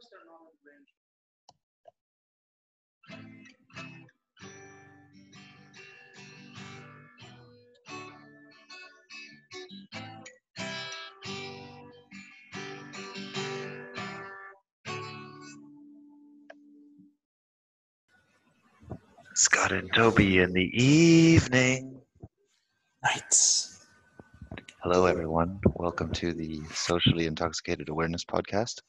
course they're not in range. Scott and Toby in the evening. Nights. Hello, everyone. Welcome to the Socially Intoxicated Awareness Podcast.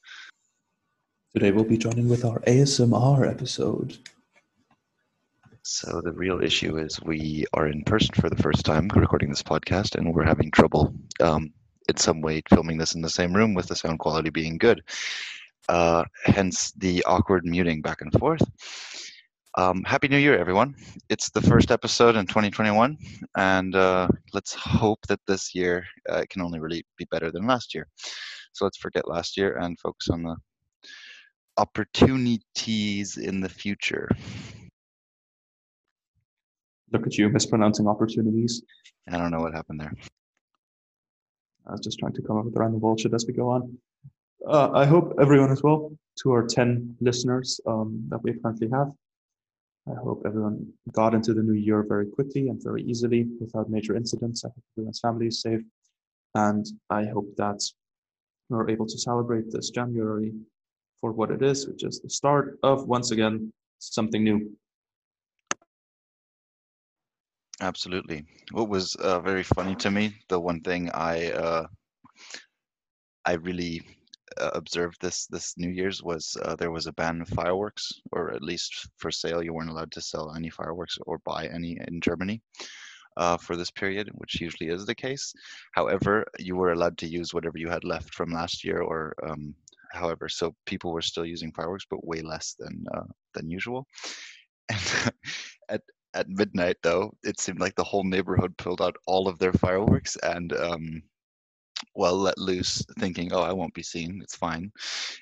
Today we'll be joining with our ASMR episode. So, the real issue is we are in person for the first time recording this podcast, and we're having trouble um, in some way filming this in the same room with the sound quality being good. Uh, hence the awkward muting back and forth. Um, Happy New Year, everyone. It's the first episode in 2021, and uh, let's hope that this year uh, can only really be better than last year. So let's forget last year and focus on the opportunities in the future. Look at you mispronouncing opportunities. I don't know what happened there. I was just trying to come up with a random bullshit as we go on. Uh, I hope everyone is well. To our 10 listeners um, that we currently have, I hope everyone got into the new year very quickly and very easily without major incidents. I hope everyone's family is safe. And I hope that we're able to celebrate this January for what it is, which is the start of, once again, something new. Absolutely. What was uh, very funny to me, the one thing I uh, I really uh, observed this this New Year's was uh, there was a ban of fireworks, or at least for sale. You weren't allowed to sell any fireworks or buy any in Germany uh, for this period, which usually is the case. However, you were allowed to use whatever you had left from last year, or um, however. So people were still using fireworks, but way less than uh, than usual. And at at midnight, though, it seemed like the whole neighborhood pulled out all of their fireworks and um, well let loose thinking oh i won't be seen it's fine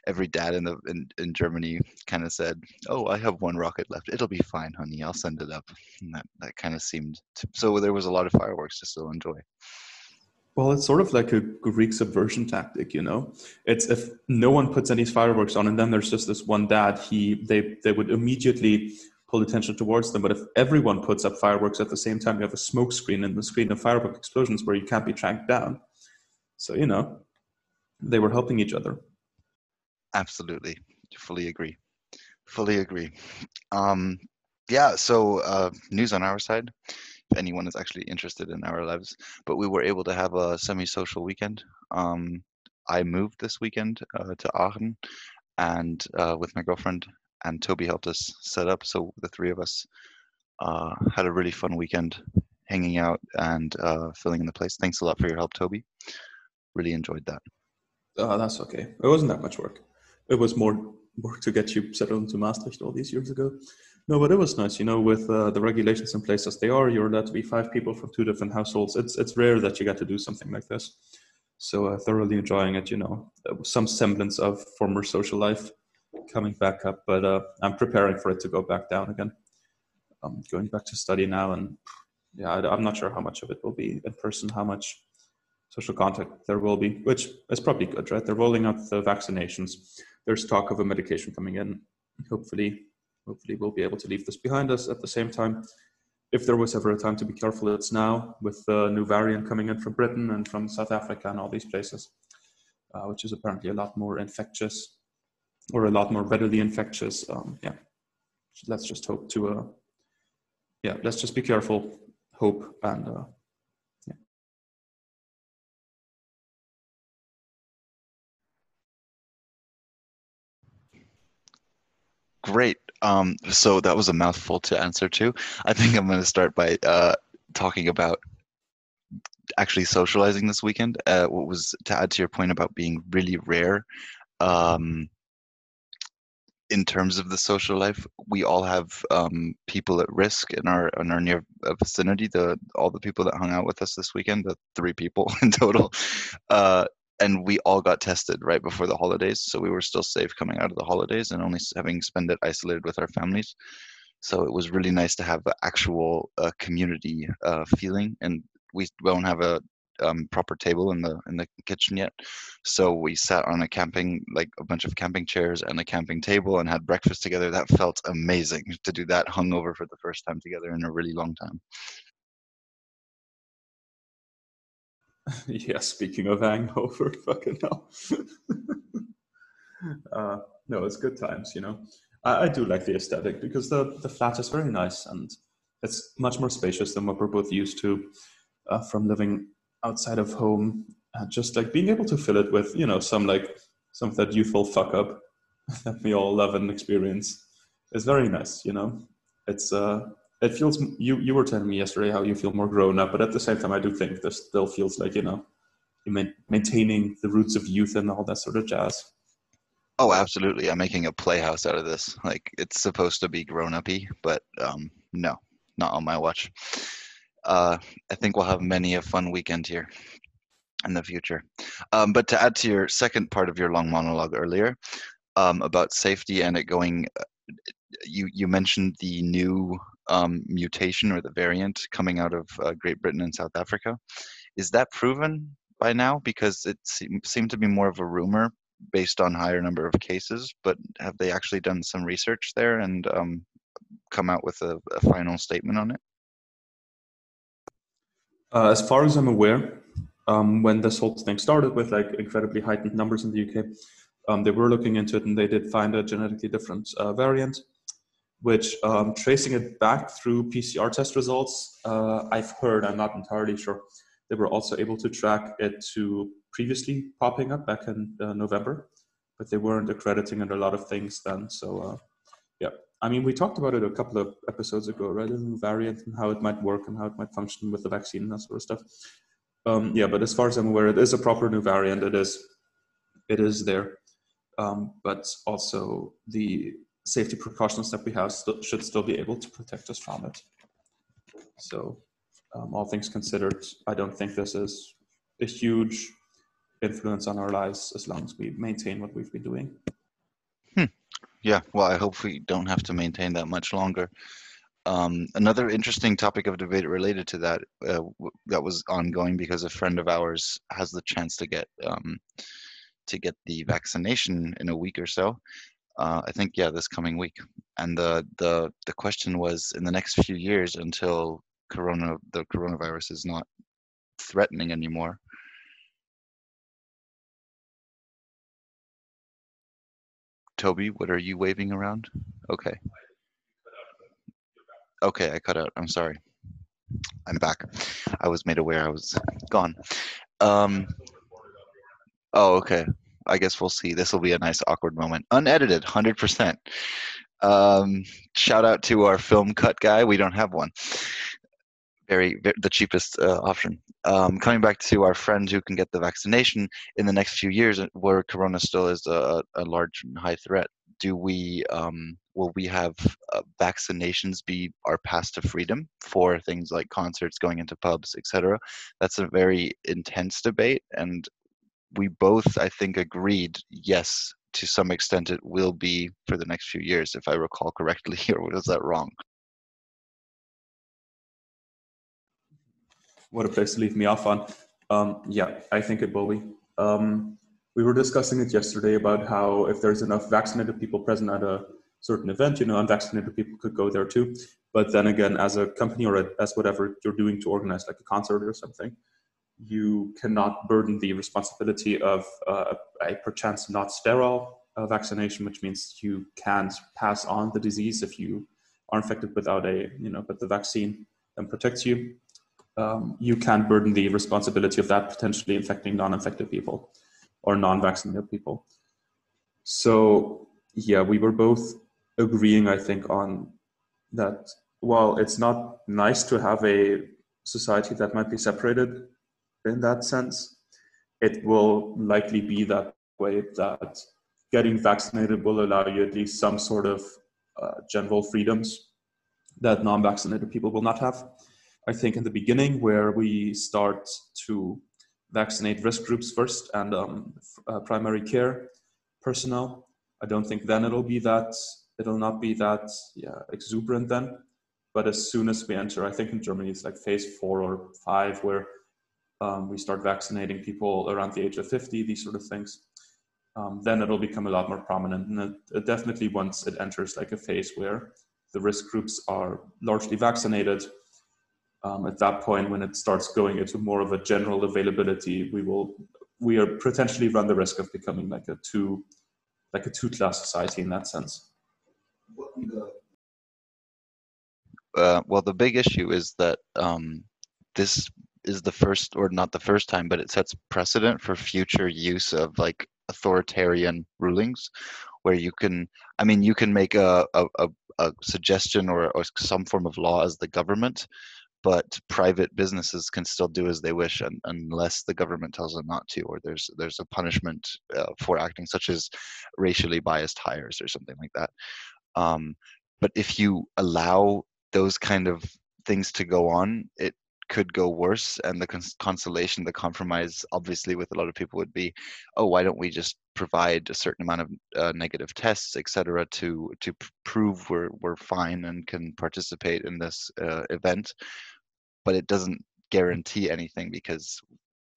every dad in the in, in germany kind of said oh i have one rocket left it'll be fine honey i'll send it up and that, that kind of seemed to, so there was a lot of fireworks to still enjoy Well, it's sort of like a Greek subversion tactic, you know. It's if no one puts any fireworks on, and then there's just this one dad. He they they would immediately pull attention towards them. But if everyone puts up fireworks at the same time, you have a smoke screen and the screen of firework explosions where you can't be tracked down. So you know, they were helping each other. absolutely fully agree fully agree um yeah so uh news on our side anyone is actually interested in our lives but we were able to have a semi-social weekend um i moved this weekend uh, to aachen and uh, with my girlfriend and toby helped us set up so the three of us uh, had a really fun weekend hanging out and uh, filling in the place thanks a lot for your help toby really enjoyed that Uh, that's okay. It wasn't that much work. It was more work to get you settled into Maastricht all these years ago. No, but it was nice. You know, with uh, the regulations in place as they are, you're allowed to be five people from two different households. It's it's rare that you get to do something like this. So uh, thoroughly enjoying it. You know, some semblance of former social life coming back up, but uh, I'm preparing for it to go back down again. I'm going back to study now, and yeah, I, I'm not sure how much of it will be in person, how much social contact there will be, which is probably good, right? They're rolling out the vaccinations. There's talk of a medication coming in. Hopefully, hopefully we'll be able to leave this behind us. At the same time, if there was ever a time to be careful, it's now with the new variant coming in from Britain and from South Africa and all these places, uh, which is apparently a lot more infectious or a lot more readily infectious. Um, yeah, let's just hope to, uh, yeah, let's just be careful, hope, and uh, Great. Um, so that was a mouthful to answer to. I think I'm going to start by uh, talking about actually socializing this weekend. Uh, what was to add to your point about being really rare. Um, in terms of the social life, we all have um, people at risk in our in our near uh, vicinity. The all the people that hung out with us this weekend, the three people in total, uh, and we all got tested right before the holidays. So we were still safe coming out of the holidays and only having spent it isolated with our families. So it was really nice to have the actual uh, community uh, feeling, and we don't have a um, proper table in the in the kitchen yet. So we sat on a camping like a bunch of camping chairs and a camping table and had breakfast together. That felt amazing to do that hungover for the first time together in a really long time. yeah, speaking of hangover, fucking hell. uh, no, it's good times, you know. I, I, do like the aesthetic because the, the flat is very nice and it's much more spacious than what we're both used to uh, from living outside of home. And just like being able to fill it with, you know, some like some of that youthful fuck up that we all love and experience is very nice, you know. It's uh it feels you you were telling me yesterday how you feel more grown up, but at the same time, I do think this still feels like you know, maintaining the roots of youth and all that sort of jazz. Oh, absolutely! I'm making a playhouse out of this. Like it's supposed to be grown uppy, but um, no, not on my watch. Uh, I think we'll have many a fun weekend here in the future. Um, but to add to your second part of your long monologue earlier um, about safety and it going, uh, you you mentioned the new um, mutation or the variant coming out of uh, Great Britain and South Africa. Is that proven by now? Because it seem, seemed to be more of a rumor based on higher number of cases, but have they actually done some research there and um, come out with a, a, final statement on it? Uh, as far as I'm aware, um, when this whole thing started with like incredibly heightened numbers in the UK, um, they were looking into it and they did find a genetically different uh, variant which um, tracing it back through PCR test results, uh, I've heard, I'm not entirely sure, they were also able to track it to previously popping up back in uh, November, but they weren't accrediting it a lot of things then. So, uh, yeah, I mean, we talked about it a couple of episodes ago, right? A new variant and how it might work and how it might function with the vaccine and that sort of stuff. Um, yeah, but as far as I'm aware, it is a proper new variant. It is, it is there, um, but also the safety precautions that we have st- should still be able to protect us from it. So, um, all things considered, I don't think this is a huge influence on our lives as long as we maintain what we've been doing. Hmm. Yeah, well, I hope we don't have to maintain that much longer. Um, another interesting topic of debate related to that uh, that was ongoing because a friend of ours has the chance to get um, to get the vaccination in a week or so, uh, I think yeah, this coming week. And the the the question was in the next few years until corona the coronavirus is not threatening anymore. Toby, what are you waving around? Okay. Okay, I cut out. I'm sorry. I'm back. I was made aware I was gone. Um, oh, okay. I guess we'll see. This will be a nice awkward moment. Unedited, hundred percent. Um, shout out to our film cut guy. We don't have one. Very, very the cheapest uh, option. Um, coming back to our friend who can get the vaccination in the next few years, where Corona still is a, a large and high threat. Do we um, will we have uh, vaccinations be our path to freedom for things like concerts, going into pubs, etc.? That's a very intense debate, and we both, I think, agreed yes, to some extent it will be for the next few years, if I recall correctly, or was that wrong? What a place to leave me off on. Um, yeah, I think it will be. Um, we were discussing it yesterday about how if there's enough vaccinated people present at a certain event, you know, unvaccinated people could go there too. But then again, as a company or as whatever you're doing to organize like a concert or something, you cannot burden the responsibility of uh, a perchance not sterile uh, vaccination, which means you can't pass on the disease if you are infected without a, you know, but the vaccine then protects you. Um, you can't burden the responsibility of that potentially infecting non-infected people or non-vaccinated people. So yeah, we were both agreeing, I think, on that. While it's not nice to have a society that might be separated in that sense. It will likely be that way that getting vaccinated will allow you at least some sort of uh, general freedoms that non vaccinated people will not have. I think in the beginning, where we start to vaccinate risk groups first and um, uh, primary care personnel, I don't think then it'll be that, it'll not be that yeah, exuberant then. But as soon as we enter, I think in Germany it's like phase four or five, where um, we start vaccinating people around the age of 50, these sort of things, um, then it'll become a lot more prominent. And it, it definitely once it enters like a phase where the risk groups are largely vaccinated, um, at that point when it starts going into more of a general availability, we will we are potentially run the risk of becoming like a two like a two class society in that sense. Uh, well, the big issue is that um, this is the first, or not the first time, but it sets precedent for future use of like authoritarian rulings, where you can, I mean, you can make a a, a, a suggestion or, or some form of law as the government, but private businesses can still do as they wish un, unless the government tells them not to or there's there's a punishment uh, for acting such as racially biased hires or something like that. Um, but if you allow those kind of things to go on it could go worse and the cons- consolation the compromise obviously with a lot of people would be oh why don't we just provide a certain amount of uh, negative tests etc to to p- prove we're we're fine and can participate in this uh, event? But it doesn't guarantee anything because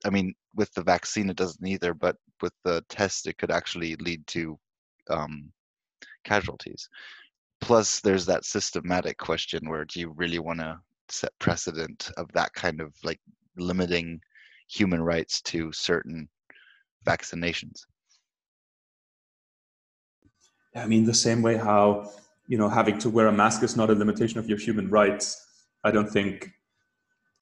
i mean with the vaccine it doesn't either but with the test it could actually lead to um, casualties. Plus there's that systematic question where do you really want to set precedent of that kind of like limiting human rights to certain vaccinations. I mean, the same way how you know having to wear a mask is not a limitation of your human rights. I don't think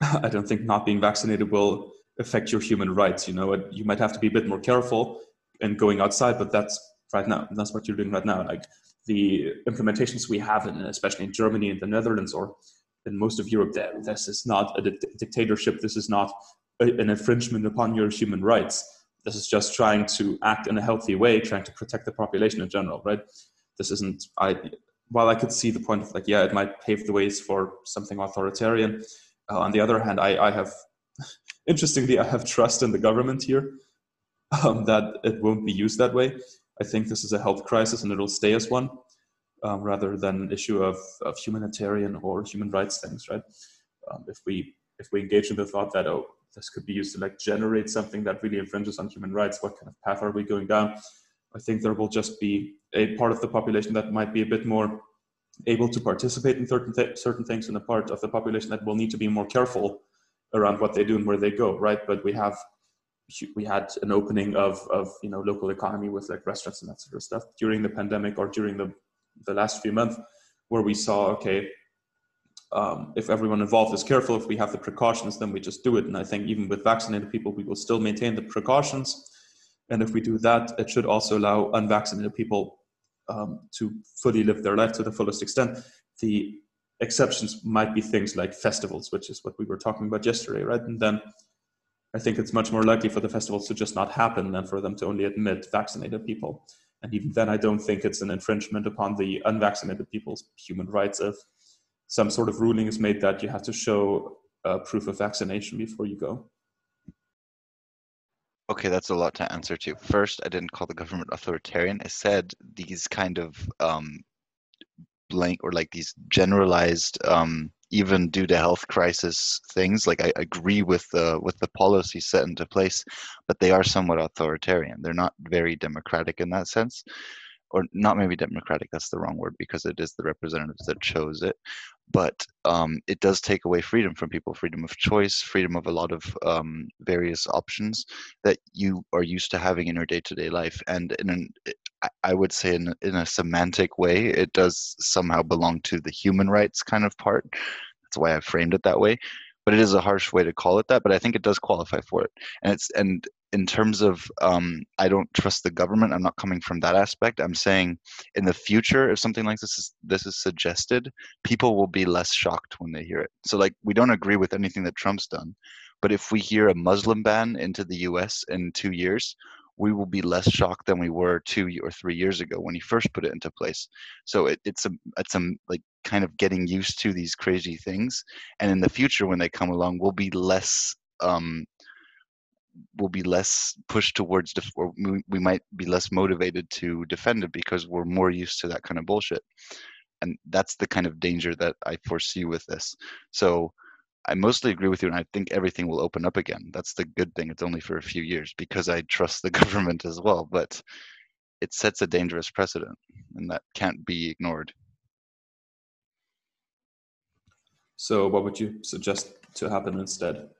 I don't think not being vaccinated will affect your human rights. You know, you might have to be a bit more careful in going outside, but that's right now. That's what you're doing right now. Like the implementations we have, in, especially in Germany and the Netherlands, or in most of Europe, that this is not a dictatorship. This is not a, an infringement upon your human rights. This is just trying to act in a healthy way, trying to protect the population in general, right? This isn't. I while I could see the point of like, yeah, it might pave the ways for something authoritarian. Uh, on the other hand, I, I have, interestingly, I have trust in the government here um, that it won't be used that way. I think this is a health crisis and it'll stay as one um, rather than an issue of, of humanitarian or human rights things, right? Um, if we if we engage in the thought that oh this could be used to like generate something that really infringes on human rights, what kind of path are we going down? I think there will just be a part of the population that might be a bit more able to participate in certain th- certain things, and a part of the population that will need to be more careful around what they do and where they go, right? But we have we had an opening of of you know local economy with like restaurants and that sort of stuff during the pandemic or during the the last few months where we saw okay um, if everyone involved is careful if we have the precautions then we just do it. And i think even with vaccinated people we will still maintain the precautions. And if we do that it should also allow unvaccinated people um, to fully live their life to the fullest extent. The exceptions might be things like festivals which is what we were talking about yesterday right? And then i think it's much more likely for the festivals to just not happen than for them to only admit vaccinated people and even then, I don't think it's an infringement upon the unvaccinated people's human rights if some sort of ruling is made that you have to show uh, proof of vaccination before you go. Okay, that's a lot to answer to. First, I didn't call the government authoritarian. I said these kind of um, blank or like these generalized um, even due to health crisis things. Like I agree with the with the policy set into place, but they are somewhat authoritarian. They're not very democratic in that sense, or not maybe democratic. That's the wrong word because it is the representatives that chose it. But um, it does take away freedom from people, freedom of choice, freedom of a lot of um, various options that you are used to having in your day-to-day life. And in an, I would say in, in a semantic way, it does somehow belong to the human rights kind of part. That's why I framed it that way. But it is a harsh way to call it that. But I think it does qualify for it. And it's and in terms of um, I don't trust the government. I'm not coming from that aspect. I'm saying in the future, if something like this is this is suggested, people will be less shocked when they hear it. So like we don't agree with anything that Trump's done, but if we hear a Muslim ban into the U.S. in two years, we will be less shocked than we were two or three years ago when he first put it into place. So it, it's a it's a like kind of getting used to these crazy things, and in the future when they come along, we'll be less um, will be less pushed towards def- or we, we might be less motivated to defend it because we're more used to that kind of bullshit and that's the kind of danger that i foresee with this so I mostly agree with you, and I think everything will open up again. That's the good thing. It's only for a few years because I trust the government as well. But it sets a dangerous precedent, and that can't be ignored. So, what would you suggest to happen instead?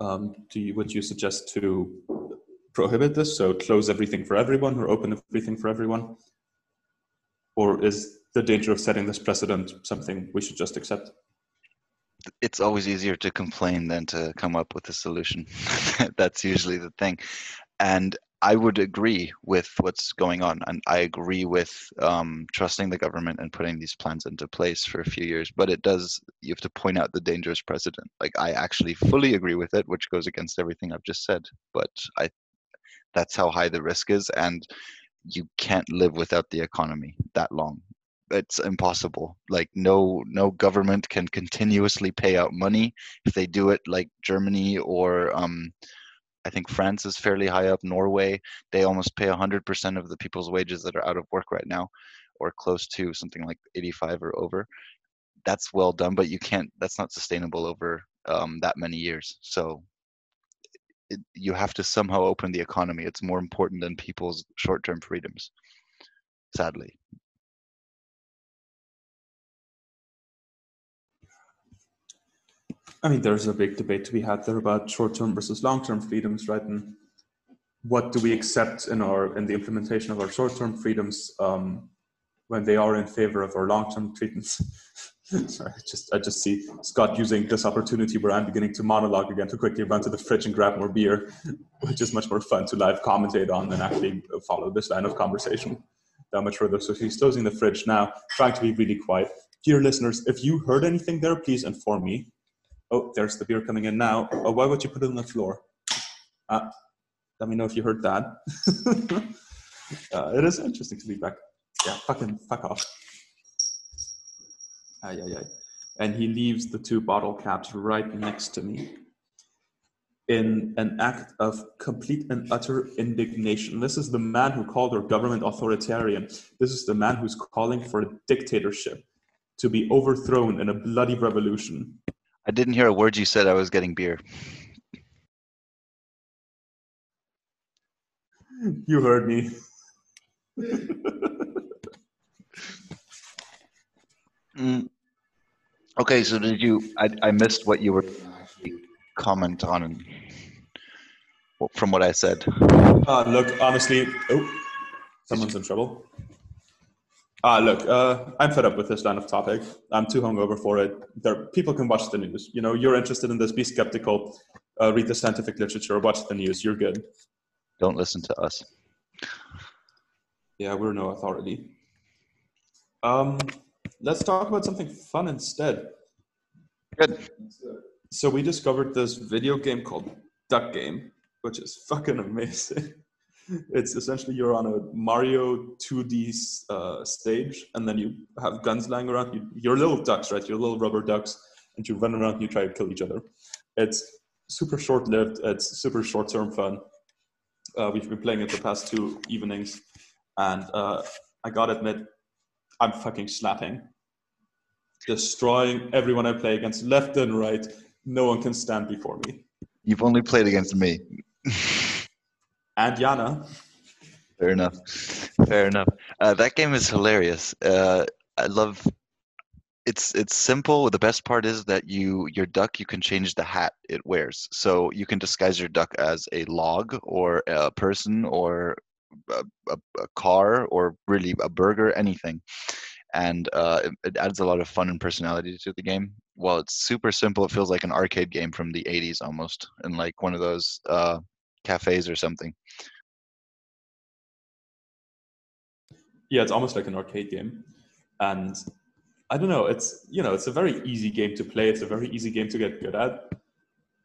Um, do you would you suggest to prohibit this, so close everything for everyone, or open everything for everyone, or is the danger of setting this precedent something we should just accept? It's always easier to complain than to come up with a solution. That's usually the thing, and I would agree with what's going on, and I agree with um, trusting the government and putting these plans into place for a few years. But it does you have to point out the dangerous precedent. Like I actually fully agree with it, which goes against everything I've just said. But I, that's how high the risk is, and you can't live without the economy that long. It's impossible. Like no no government can continuously pay out money if they do it like Germany or um, I think France is fairly high up. Norway, they almost pay 100% of the people's wages that are out of work right now, or close to something like 85 or over. That's well done, but you can't. That's not sustainable over um, that many years. So it, you have to somehow open the economy. It's more important than people's short-term freedoms. Sadly. I mean, there's a big debate to be had there about short-term versus long-term freedoms, right? And what do we accept in our in the implementation of our short-term freedoms um, when they are in favor of our long-term treatments? Sorry, I just I just see Scott using this opportunity where I'm beginning to monologue again to quickly run to the fridge and grab more beer, which is much more fun to live commentate on than actually follow this line of conversation that much further. So he's closing the fridge now, trying to be really quiet. Dear listeners, if you heard anything there, please inform me Oh, there's the beer coming in now. Oh, why would you put it on the floor? Uh, let me know if you heard that. uh, it is interesting to be back. Yeah, fucking fuck off. Aye, aye, aye. And he leaves the two bottle caps right next to me in an act of complete and utter indignation. This is the man who called our government authoritarian. This is the man who's calling for a dictatorship to be overthrown in a bloody revolution. I didn't hear a word you said. I was getting beer. You heard me. mm. Okay, so did you? I I missed what you were comment on from what I said. Uh, look, honestly, oh, someone's in trouble. Ah, look, uh, I'm fed up with this line of topic. I'm too hungover for it. There, people can watch the news. You know, you're interested in this. Be skeptical. Uh, read the scientific literature. Watch the news. You're good. Don't listen to us. Yeah, we're no authority. Um, let's talk about something fun instead. Good. So we discovered this video game called Duck Game, which is fucking amazing it's essentially you're on a Mario 2D uh, stage, and then you have guns lying around. You, you're little ducks, right? You're little rubber ducks, and you run around and you try to kill each other. It's super short lived. It's super short term fun. Uh, we've been playing it the past two evenings, and uh, I gotta admit, I'm fucking slapping, destroying everyone I play against left and right. No one can stand before me. You've only played against me. and Yana. Fair enough. Fair enough. Uh, that game is hilarious. Uh, I love. It's it's simple. The best part is that you your duck you can change the hat it wears. So you can disguise your duck as a log or a person or a, a, a car or really a burger, anything. And uh, it, it adds a lot of fun and personality to the game. While it's super simple, it feels like an arcade game from the '80s almost, and like one of those uh, cafes or something. Yeah, it's almost like an arcade game, and I don't know. It's you know, it's a very easy game to play. It's a very easy game to get good at.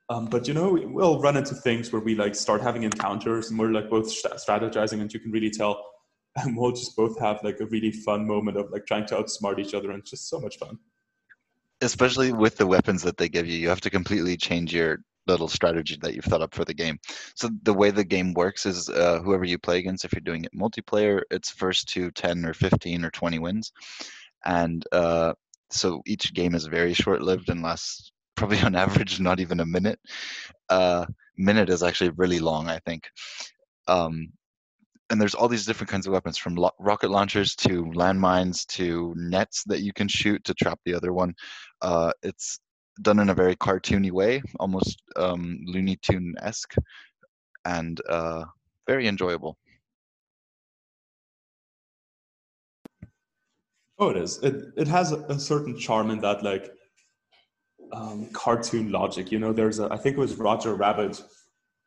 Um, but you know, we'll run into things where we like start having encounters, and we're like both strategizing, and you can really tell. And we'll just both have like a really fun moment of like trying to outsmart each other, and it's just so much fun. Especially with the weapons that they give you, you have to completely change your little strategy that you've thought up for the game. So the way the game works is uh, whoever you play against, if you're doing it multiplayer, it's first to 10 or 15 or 20 wins. And uh, so each game is very short lived and lasts probably on average not even a minute. Uh, minute is actually really long, I think. Um, and there's all these different kinds of weapons from lo- rocket launchers to landmines to nets that you can shoot to trap the other one. Uh, it's done in a very cartoony way, almost um, Looney Tune esque, and uh, very enjoyable. Oh, it is. It it has a, certain charm in that like um, cartoon logic. You know, there's a I think it was Roger Rabbit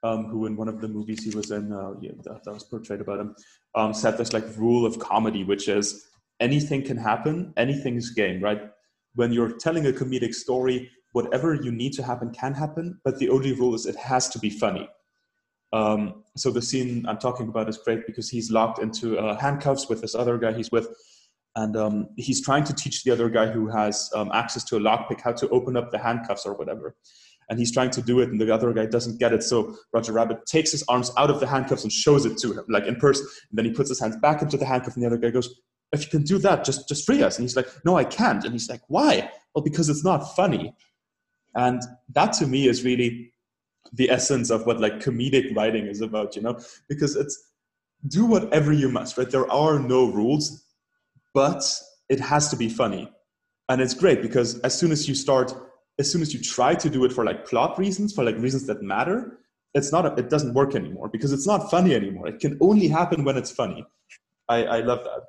um, who in one of the movies he was in, uh, yeah, that, that, was portrayed about him, um, said this like rule of comedy, which is anything can happen, anything is game, right? When you're telling a comedic story, whatever you need to happen can happen, but the only rule is it has to be funny. Um, so the scene I'm talking about is great because he's locked into uh, handcuffs with this other guy he's with, and um, he's trying to teach the other guy who has um, access to a lockpick how to open up the handcuffs or whatever and he's trying to do it and the other guy doesn't get it. So roger rabbit takes his arms out of the handcuffs and shows it to him like in person and then he puts his hands back into the handcuff and the other guy goes if you can do that just just free us. And he's like no i can't. And he's like why? Well because it's not funny and that to me is really the essence of what like comedic writing is about you know because it's do whatever you must right there are no rules but it has to be funny and it's great because as soon as you start as soon as you try to do it for like plot reasons, for like reasons that matter, it's not, a, it doesn't work anymore because it's not funny anymore. It can only happen when it's funny. I, I love that.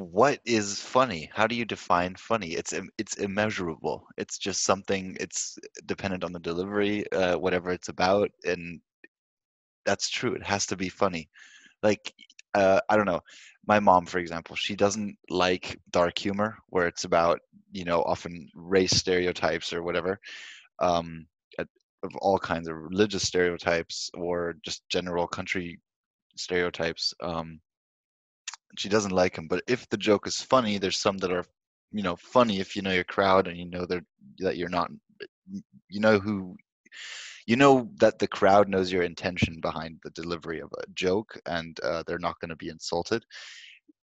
What is funny? How do you define funny? It's it's immeasurable. It's just something. It's dependent on the delivery, uh, whatever it's about, and that's true. It has to be funny. Like uh, I don't know. My mom, for example, she doesn't like dark humor where it's about you know often race stereotypes or whatever um, of all kinds of religious stereotypes or just general country stereotypes um, she doesn't like him. but if the joke is funny there's some that are you know funny if you know your crowd and you know that that you're not you know who you know that the crowd knows your intention behind the delivery of a joke and uh, they're not going to be insulted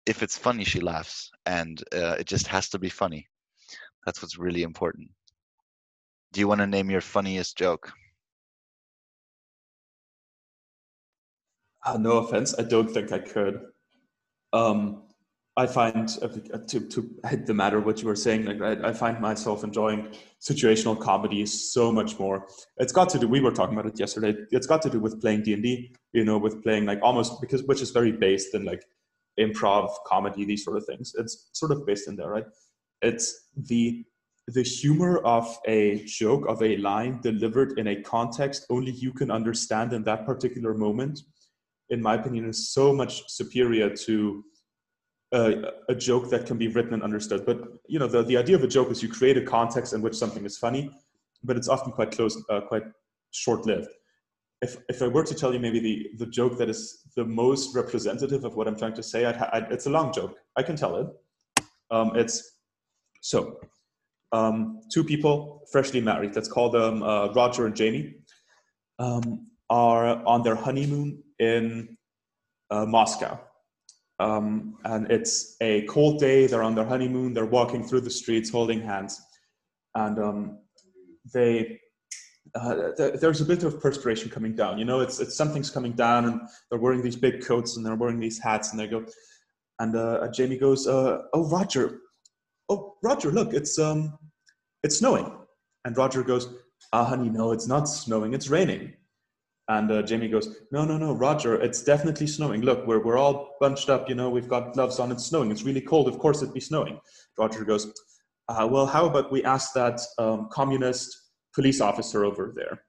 if it's funny she laughs and uh, it just has to be funny that's what's really important. Do you want to name your funniest joke? Uh, no offense, I don't think I could. Um, I find uh, to to hit the matter what you were saying, like I, I find myself enjoying situational comedy so much more. It's got to do. We were talking about it yesterday. It's got to do with playing D and D. You know, with playing like almost because which is very based in like improv comedy, these sort of things. It's sort of based in there, right? It's the the humor of a joke of a line delivered in a context only you can understand in that particular moment in my opinion is so much superior to uh, a joke that can be written and understood but you know the, the idea of a joke is you create a context in which something is funny but it's often quite close uh, quite short-lived if, if I were to tell you maybe the, the joke that is the most representative of what I'm trying to say, I'd, I'd, it's a long joke. I can tell it. Um, it's so, um, two people, freshly married, let's call them uh, Roger and Jamie, um, are on their honeymoon in uh, Moscow. Um, and it's a cold day, they're on their honeymoon, they're walking through the streets holding hands. And um, they uh, th- there's a bit of perspiration coming down. You know, it's, it's something's coming down, and they're wearing these big coats and they're wearing these hats, and they go, and uh, Jamie goes, uh, "Oh, Roger, oh roger look it's um it's snowing and roger goes ah honey no it's not snowing it's raining and uh, jamie goes no no no roger it's definitely snowing. Look we're, we're all bunched up you know we've got gloves on it's snowing. It's really cold of course it'd be snowing. Roger goes uh, well how about we ask that um, communist police officer over there?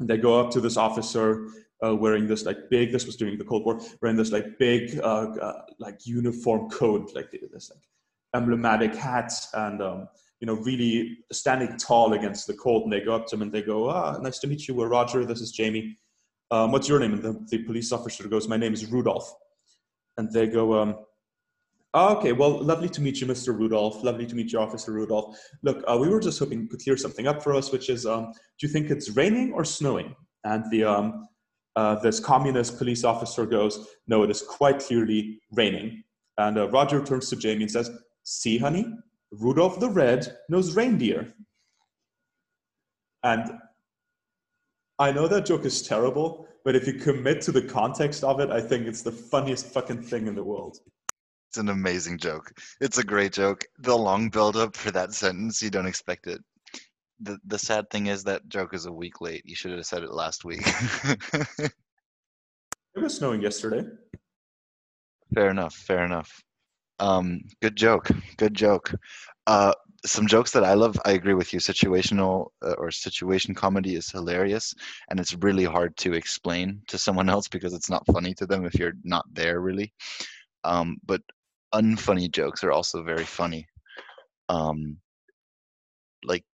And they go up to this officer uh, wearing this like big this was during the cold war wearing this like big uh, uh, like uniform coat like this like emblematic hats and um, you know really standing tall against the cold. And they go up to him and they go ah nice to meet you we're roger this is jamie um, what's your name? And the, the, police officer goes my name is rudolph. And they go um, oh, okay well lovely to meet you mr rudolph. Lovely to meet you officer rudolph. Look uh, we were just hoping you could clear something up for us which is um, do you think it's raining or snowing? And the um, uh, this communist police officer goes no it is quite clearly raining. And uh, roger turns to jamie and says See, honey, Rudolph the Red knows reindeer. And I know that joke is terrible, but if you commit to the context of it, I think it's the funniest fucking thing in the world. It's an amazing joke. It's a great joke. The long build up for that sentence, you don't expect it. The the sad thing is that joke is a week late. You should have said it last week. It was snowing yesterday. fair enough. Fair enough. Um, good joke. Good joke. Uh, some jokes that I love. I agree with you. Situational uh, or situation comedy is hilarious, and it's really hard to explain to someone else because it's not funny to them if you're not there really. Um, but unfunny jokes are also very funny. Um, like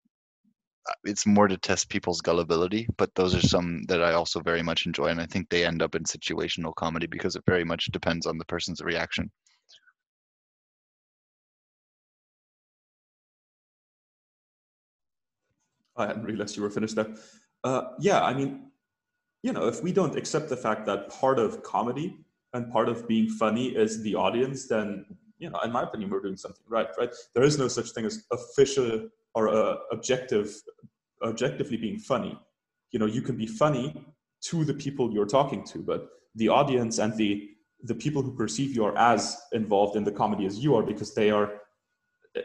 uh, it's more to test people's gullibility, but those are some that I also very much enjoy, and I think they end up in situational comedy because it very much depends on the person's reaction. I hadn't realized you were finished there. Uh, yeah, I mean, you know, if we don't accept the fact that part of comedy and part of being funny is the audience, then you know, in my opinion, we're doing something right. Right? There is no such thing as official or uh, objective, objectively being funny. You know, you can be funny to the people you're talking to, but the audience and the the people who perceive you are as involved in the comedy as you are because they are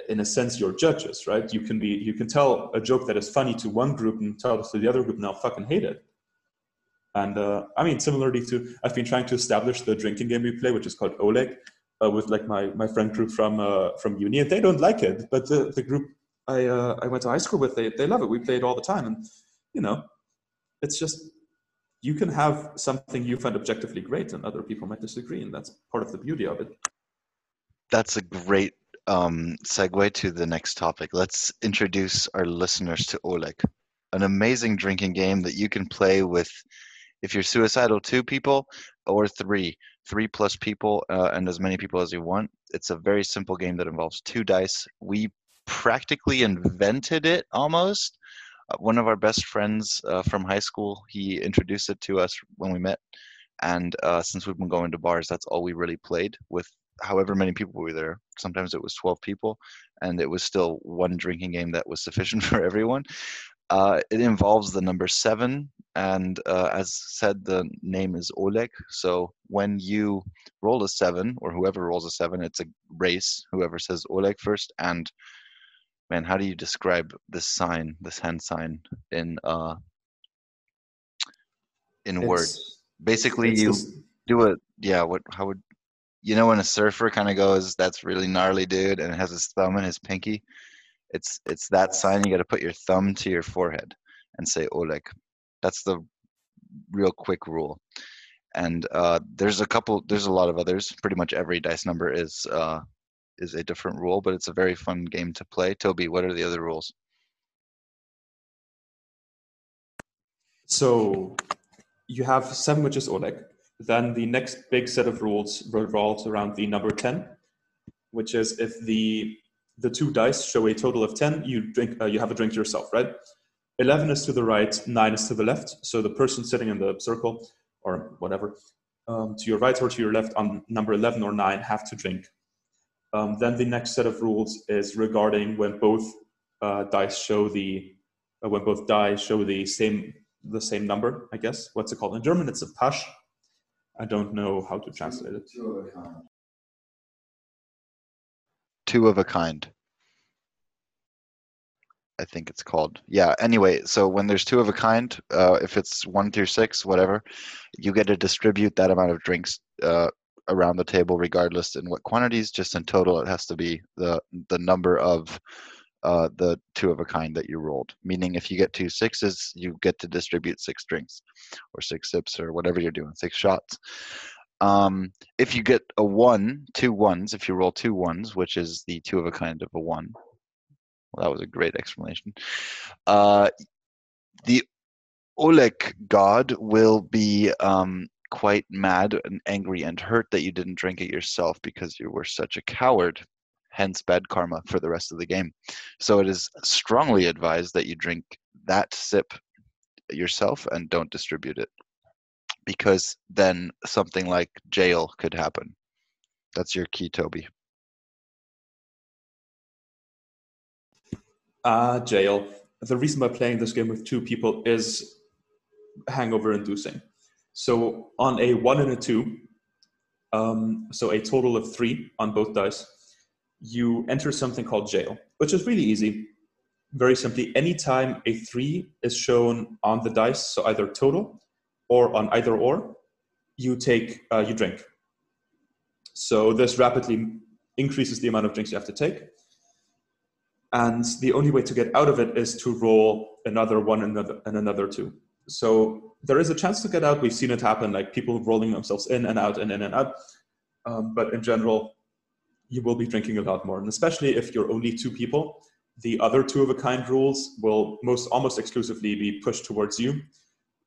in a sense your judges right? You can be you can tell a joke that is funny to one group and tell it to the other group now fucking hate it. And uh, i mean similarly to i've been trying to establish the drinking game we play which is called oleg uh, with like my my friend group from uh, from uni and they don't like it but the, the group i uh, i went to high school with they, they love it. We play it all the time and you know it's just you can have something you find objectively great and other people might disagree and that's part of the beauty of it. That's a great um, segue to the next topic. Let's introduce our listeners to Oleg, an amazing drinking game that you can play with, if you're suicidal, two people or three, three plus people, uh, and as many people as you want. It's a very simple game that involves two dice. We practically invented it almost. Uh, one of our best friends uh, from high school, he introduced it to us when we met. And uh, since we've been going to bars, that's all we really played with however many people were there. Sometimes it was 12 people, and it was still one drinking game that was sufficient for everyone. Uh, it involves the number seven, and uh, as said, the name is Oleg. So when you roll a seven, or whoever rolls a seven, it's a race. Whoever says Oleg first, and man, how do you describe this sign, this hand sign, in uh, in words? Basically, you do it. Yeah, what? How would you know when a surfer kind of goes, "That's really gnarly, dude," and it has his thumb and his pinky? It's it's that sign. You got to put your thumb to your forehead and say Oleg. That's the real quick rule. And uh, there's a couple. There's a lot of others. Pretty much every dice number is uh, is a different rule, but it's a very fun game to play. Toby, what are the other rules? So you have seven, which is Oleg. Then the next big set of rules revolves around the number 10, which is if the the two dice show a total of 10, you drink uh, you have a drink yourself, right? 11 is to the right, 9 is to the left. So the person sitting in the circle or whatever, um, to your right or to your left on number 11 or 9 have to drink. Um, then the next set of rules is regarding when both uh, dice show the uh, when both die show the same the same number. I guess what's it called in German? It's a pasch. I don't know how to translate it. two of a kind i think it's called yeah anyway so when there's two of a kind uh, if it's one through six whatever you get to distribute that amount of drinks uh, around the table regardless in what quantities just in total it has to be the the number of uh, the two of a kind that you rolled meaning if you get two sixes you get to distribute six drinks or six sips or whatever you're doing six shots um, if you get a one, two ones, if you roll two ones, which is the two of a kind of a one, well, that was a great explanation. Uh, the Oleg god will be um, quite mad and angry and hurt that you didn't drink it yourself because you were such a coward. Hence, bad karma for the rest of the game. So, it is strongly advised that you drink that sip yourself and don't distribute it because then something like jail could happen. That's your key, Toby. Ah, jail. the reason by playing this game with two people is hangover inducing. So on a one and a two, um, so a total of three on both dice, you enter something called jail, which is really easy. Very simply, anytime a three is shown on the dice, so either total or on either or, you take uh, you drink. So this rapidly increases the amount of drinks you have to take. And the only way to get out of it is to roll another one and another, and another two. So there is a chance to get out. We've seen it happen, like people rolling themselves in and out and in and out. Um, but in general, you will be drinking a lot more. And especially if you're only two people, the other two of a kind rules will most almost exclusively be pushed towards you,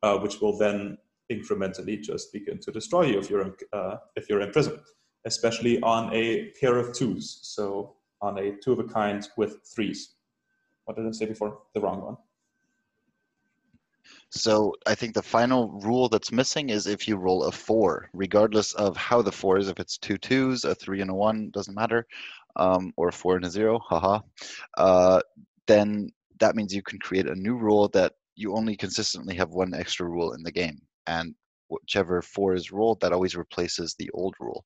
uh, which will then incrementally just begin to destroy you if you're in, uh, if you're in prison, especially on a pair of twos. So on a two of a kind with threes. What did I say before? The wrong one. So I think the final rule that's missing is if you roll a four, regardless of how the four is, if it's two twos, a three and a one, doesn't matter, um, or a four and a zero, haha, uh, then that means you can create a new rule that you only consistently have one extra rule in the game. And whichever four is rolled, that always replaces the old rule.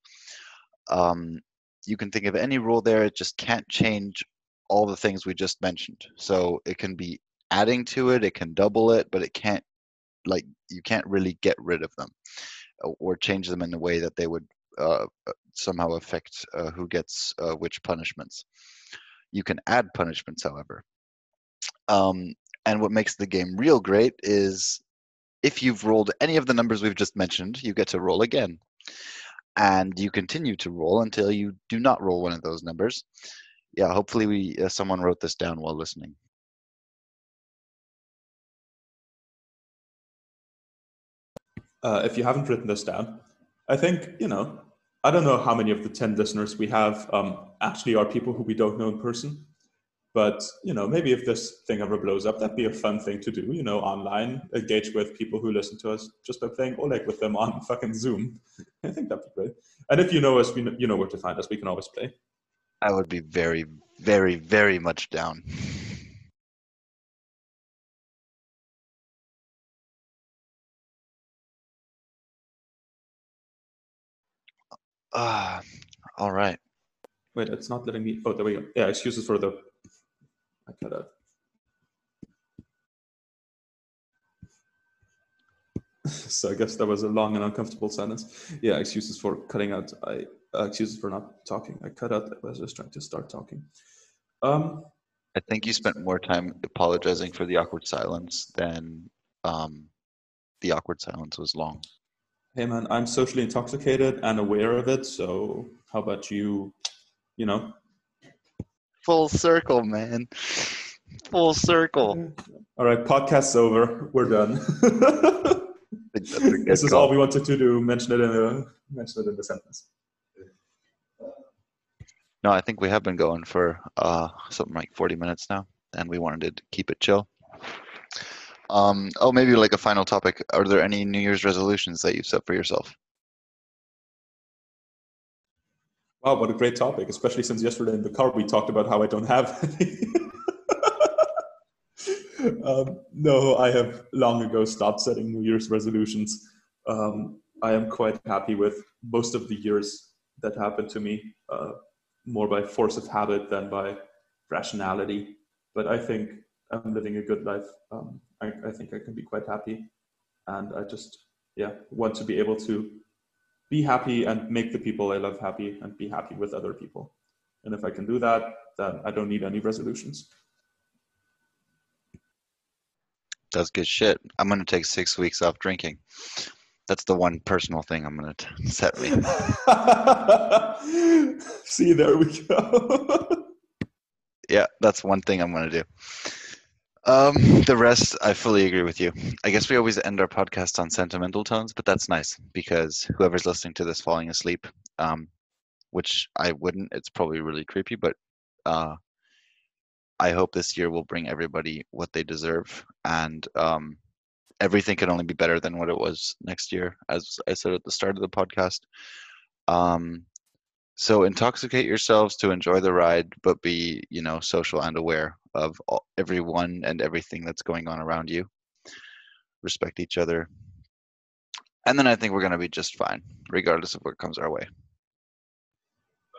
Um, you can think of any rule there, it just can't change all the things we just mentioned. So it can be adding to it, it can double it, but it can't like you can't really get rid of them or change them in a way that they would uh, uh, somehow affect uh, who gets uh, which punishments. You can add punishments, however. Um, and what makes the game real great is if you've rolled any of the numbers we've just mentioned, you get to roll again. And you continue to roll until you do not roll one of those numbers. Yeah, hopefully we uh, someone wrote this down while listening. Uh, if you haven't written this down, I think, you know, I don't know how many of the 10 listeners we have um, actually are people who we don't know in person. But, you know, maybe if this thing ever blows up, that'd be a fun thing to do, you know, online, engage with people who listen to us just by playing Oleg with them on fucking Zoom. I think that'd be great. And if you know us, know, you know where to find us. We can always play. I would be very, very, very much down. Ah, all right. Wait, it's not letting me. Oh, there we go. Yeah, excuses for the. I cut out. so I guess that was a long and uncomfortable silence. Yeah, excuses for cutting out. I uh, excuses for not talking. I cut out. I was just trying to start talking. Um, I think you spent more time apologizing for the awkward silence than um, the awkward silence was long hey man, I'm socially intoxicated and aware of it. So how about you, you know? Full circle, man. Full circle. All right, podcast's over. We're done. this is all we wanted to do. Mention it in a mention it in the sentence. No, I think we have been going for uh, something like 40 minutes now, and we wanted to keep it chill. Um, oh, maybe like a final topic. Are there any New Year's resolutions that you've set for yourself? Wow, what a great topic, especially since yesterday in the car we talked about how I don't have any. um, no, I have long ago stopped setting New Year's resolutions. Um, I am quite happy with most of the years that happened to me, uh, more by force of habit than by rationality. But I think I'm living a good life. Um, I, I think I can be quite happy. And I just, yeah, want to be able to be happy and make the people I love happy and be happy with other people. And if I can do that, then I don't need any resolutions. That's good shit. I'm going to take six weeks off drinking. That's the one personal thing I'm going to set me. See, there we go. yeah, that's one thing I'm going to do. Um, the rest, I fully agree with you. I guess we always end our podcast on sentimental tones, but that's nice because whoever's listening to this falling asleep, um, which I wouldn't, it's probably really creepy, but uh, I hope this year will bring everybody what they deserve, and um, everything can only be better than what it was next year, as I said at the start of the podcast. Um, So intoxicate yourselves to enjoy the ride, but be, you know, social and aware of all, everyone and everything that's going on around you. Respect each other. And then I think we're going to be just fine, regardless of what comes our way.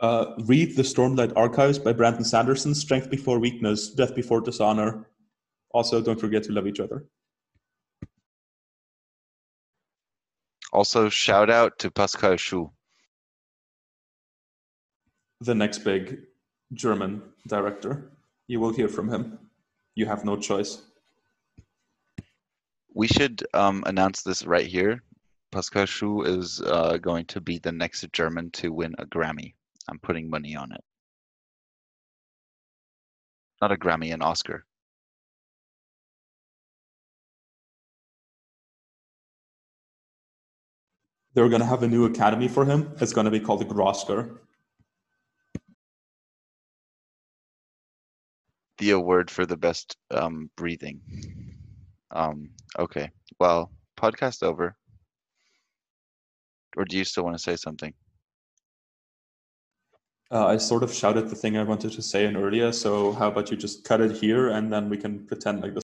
Uh, read the Stormlight Archives by Brandon Sanderson. Strength before weakness, death before dishonor. Also, don't forget to love each other. Also, shout out to Pascal Schuh. The next big German director. You will hear from him. You have no choice. We should um, announce this right here. Pascal Schuh is uh, going to be the next German to win a Grammy. I'm putting money on it. Not a Grammy, an Oscar. They're going to have a new academy for him. It's going to be called the Grosker. The award for the best um, breathing. Um, okay. Well, podcast over. Or do you still want to say something? Uh, I sort of shouted the thing I wanted to say in earlier, so how about you just cut it here and then we can pretend like this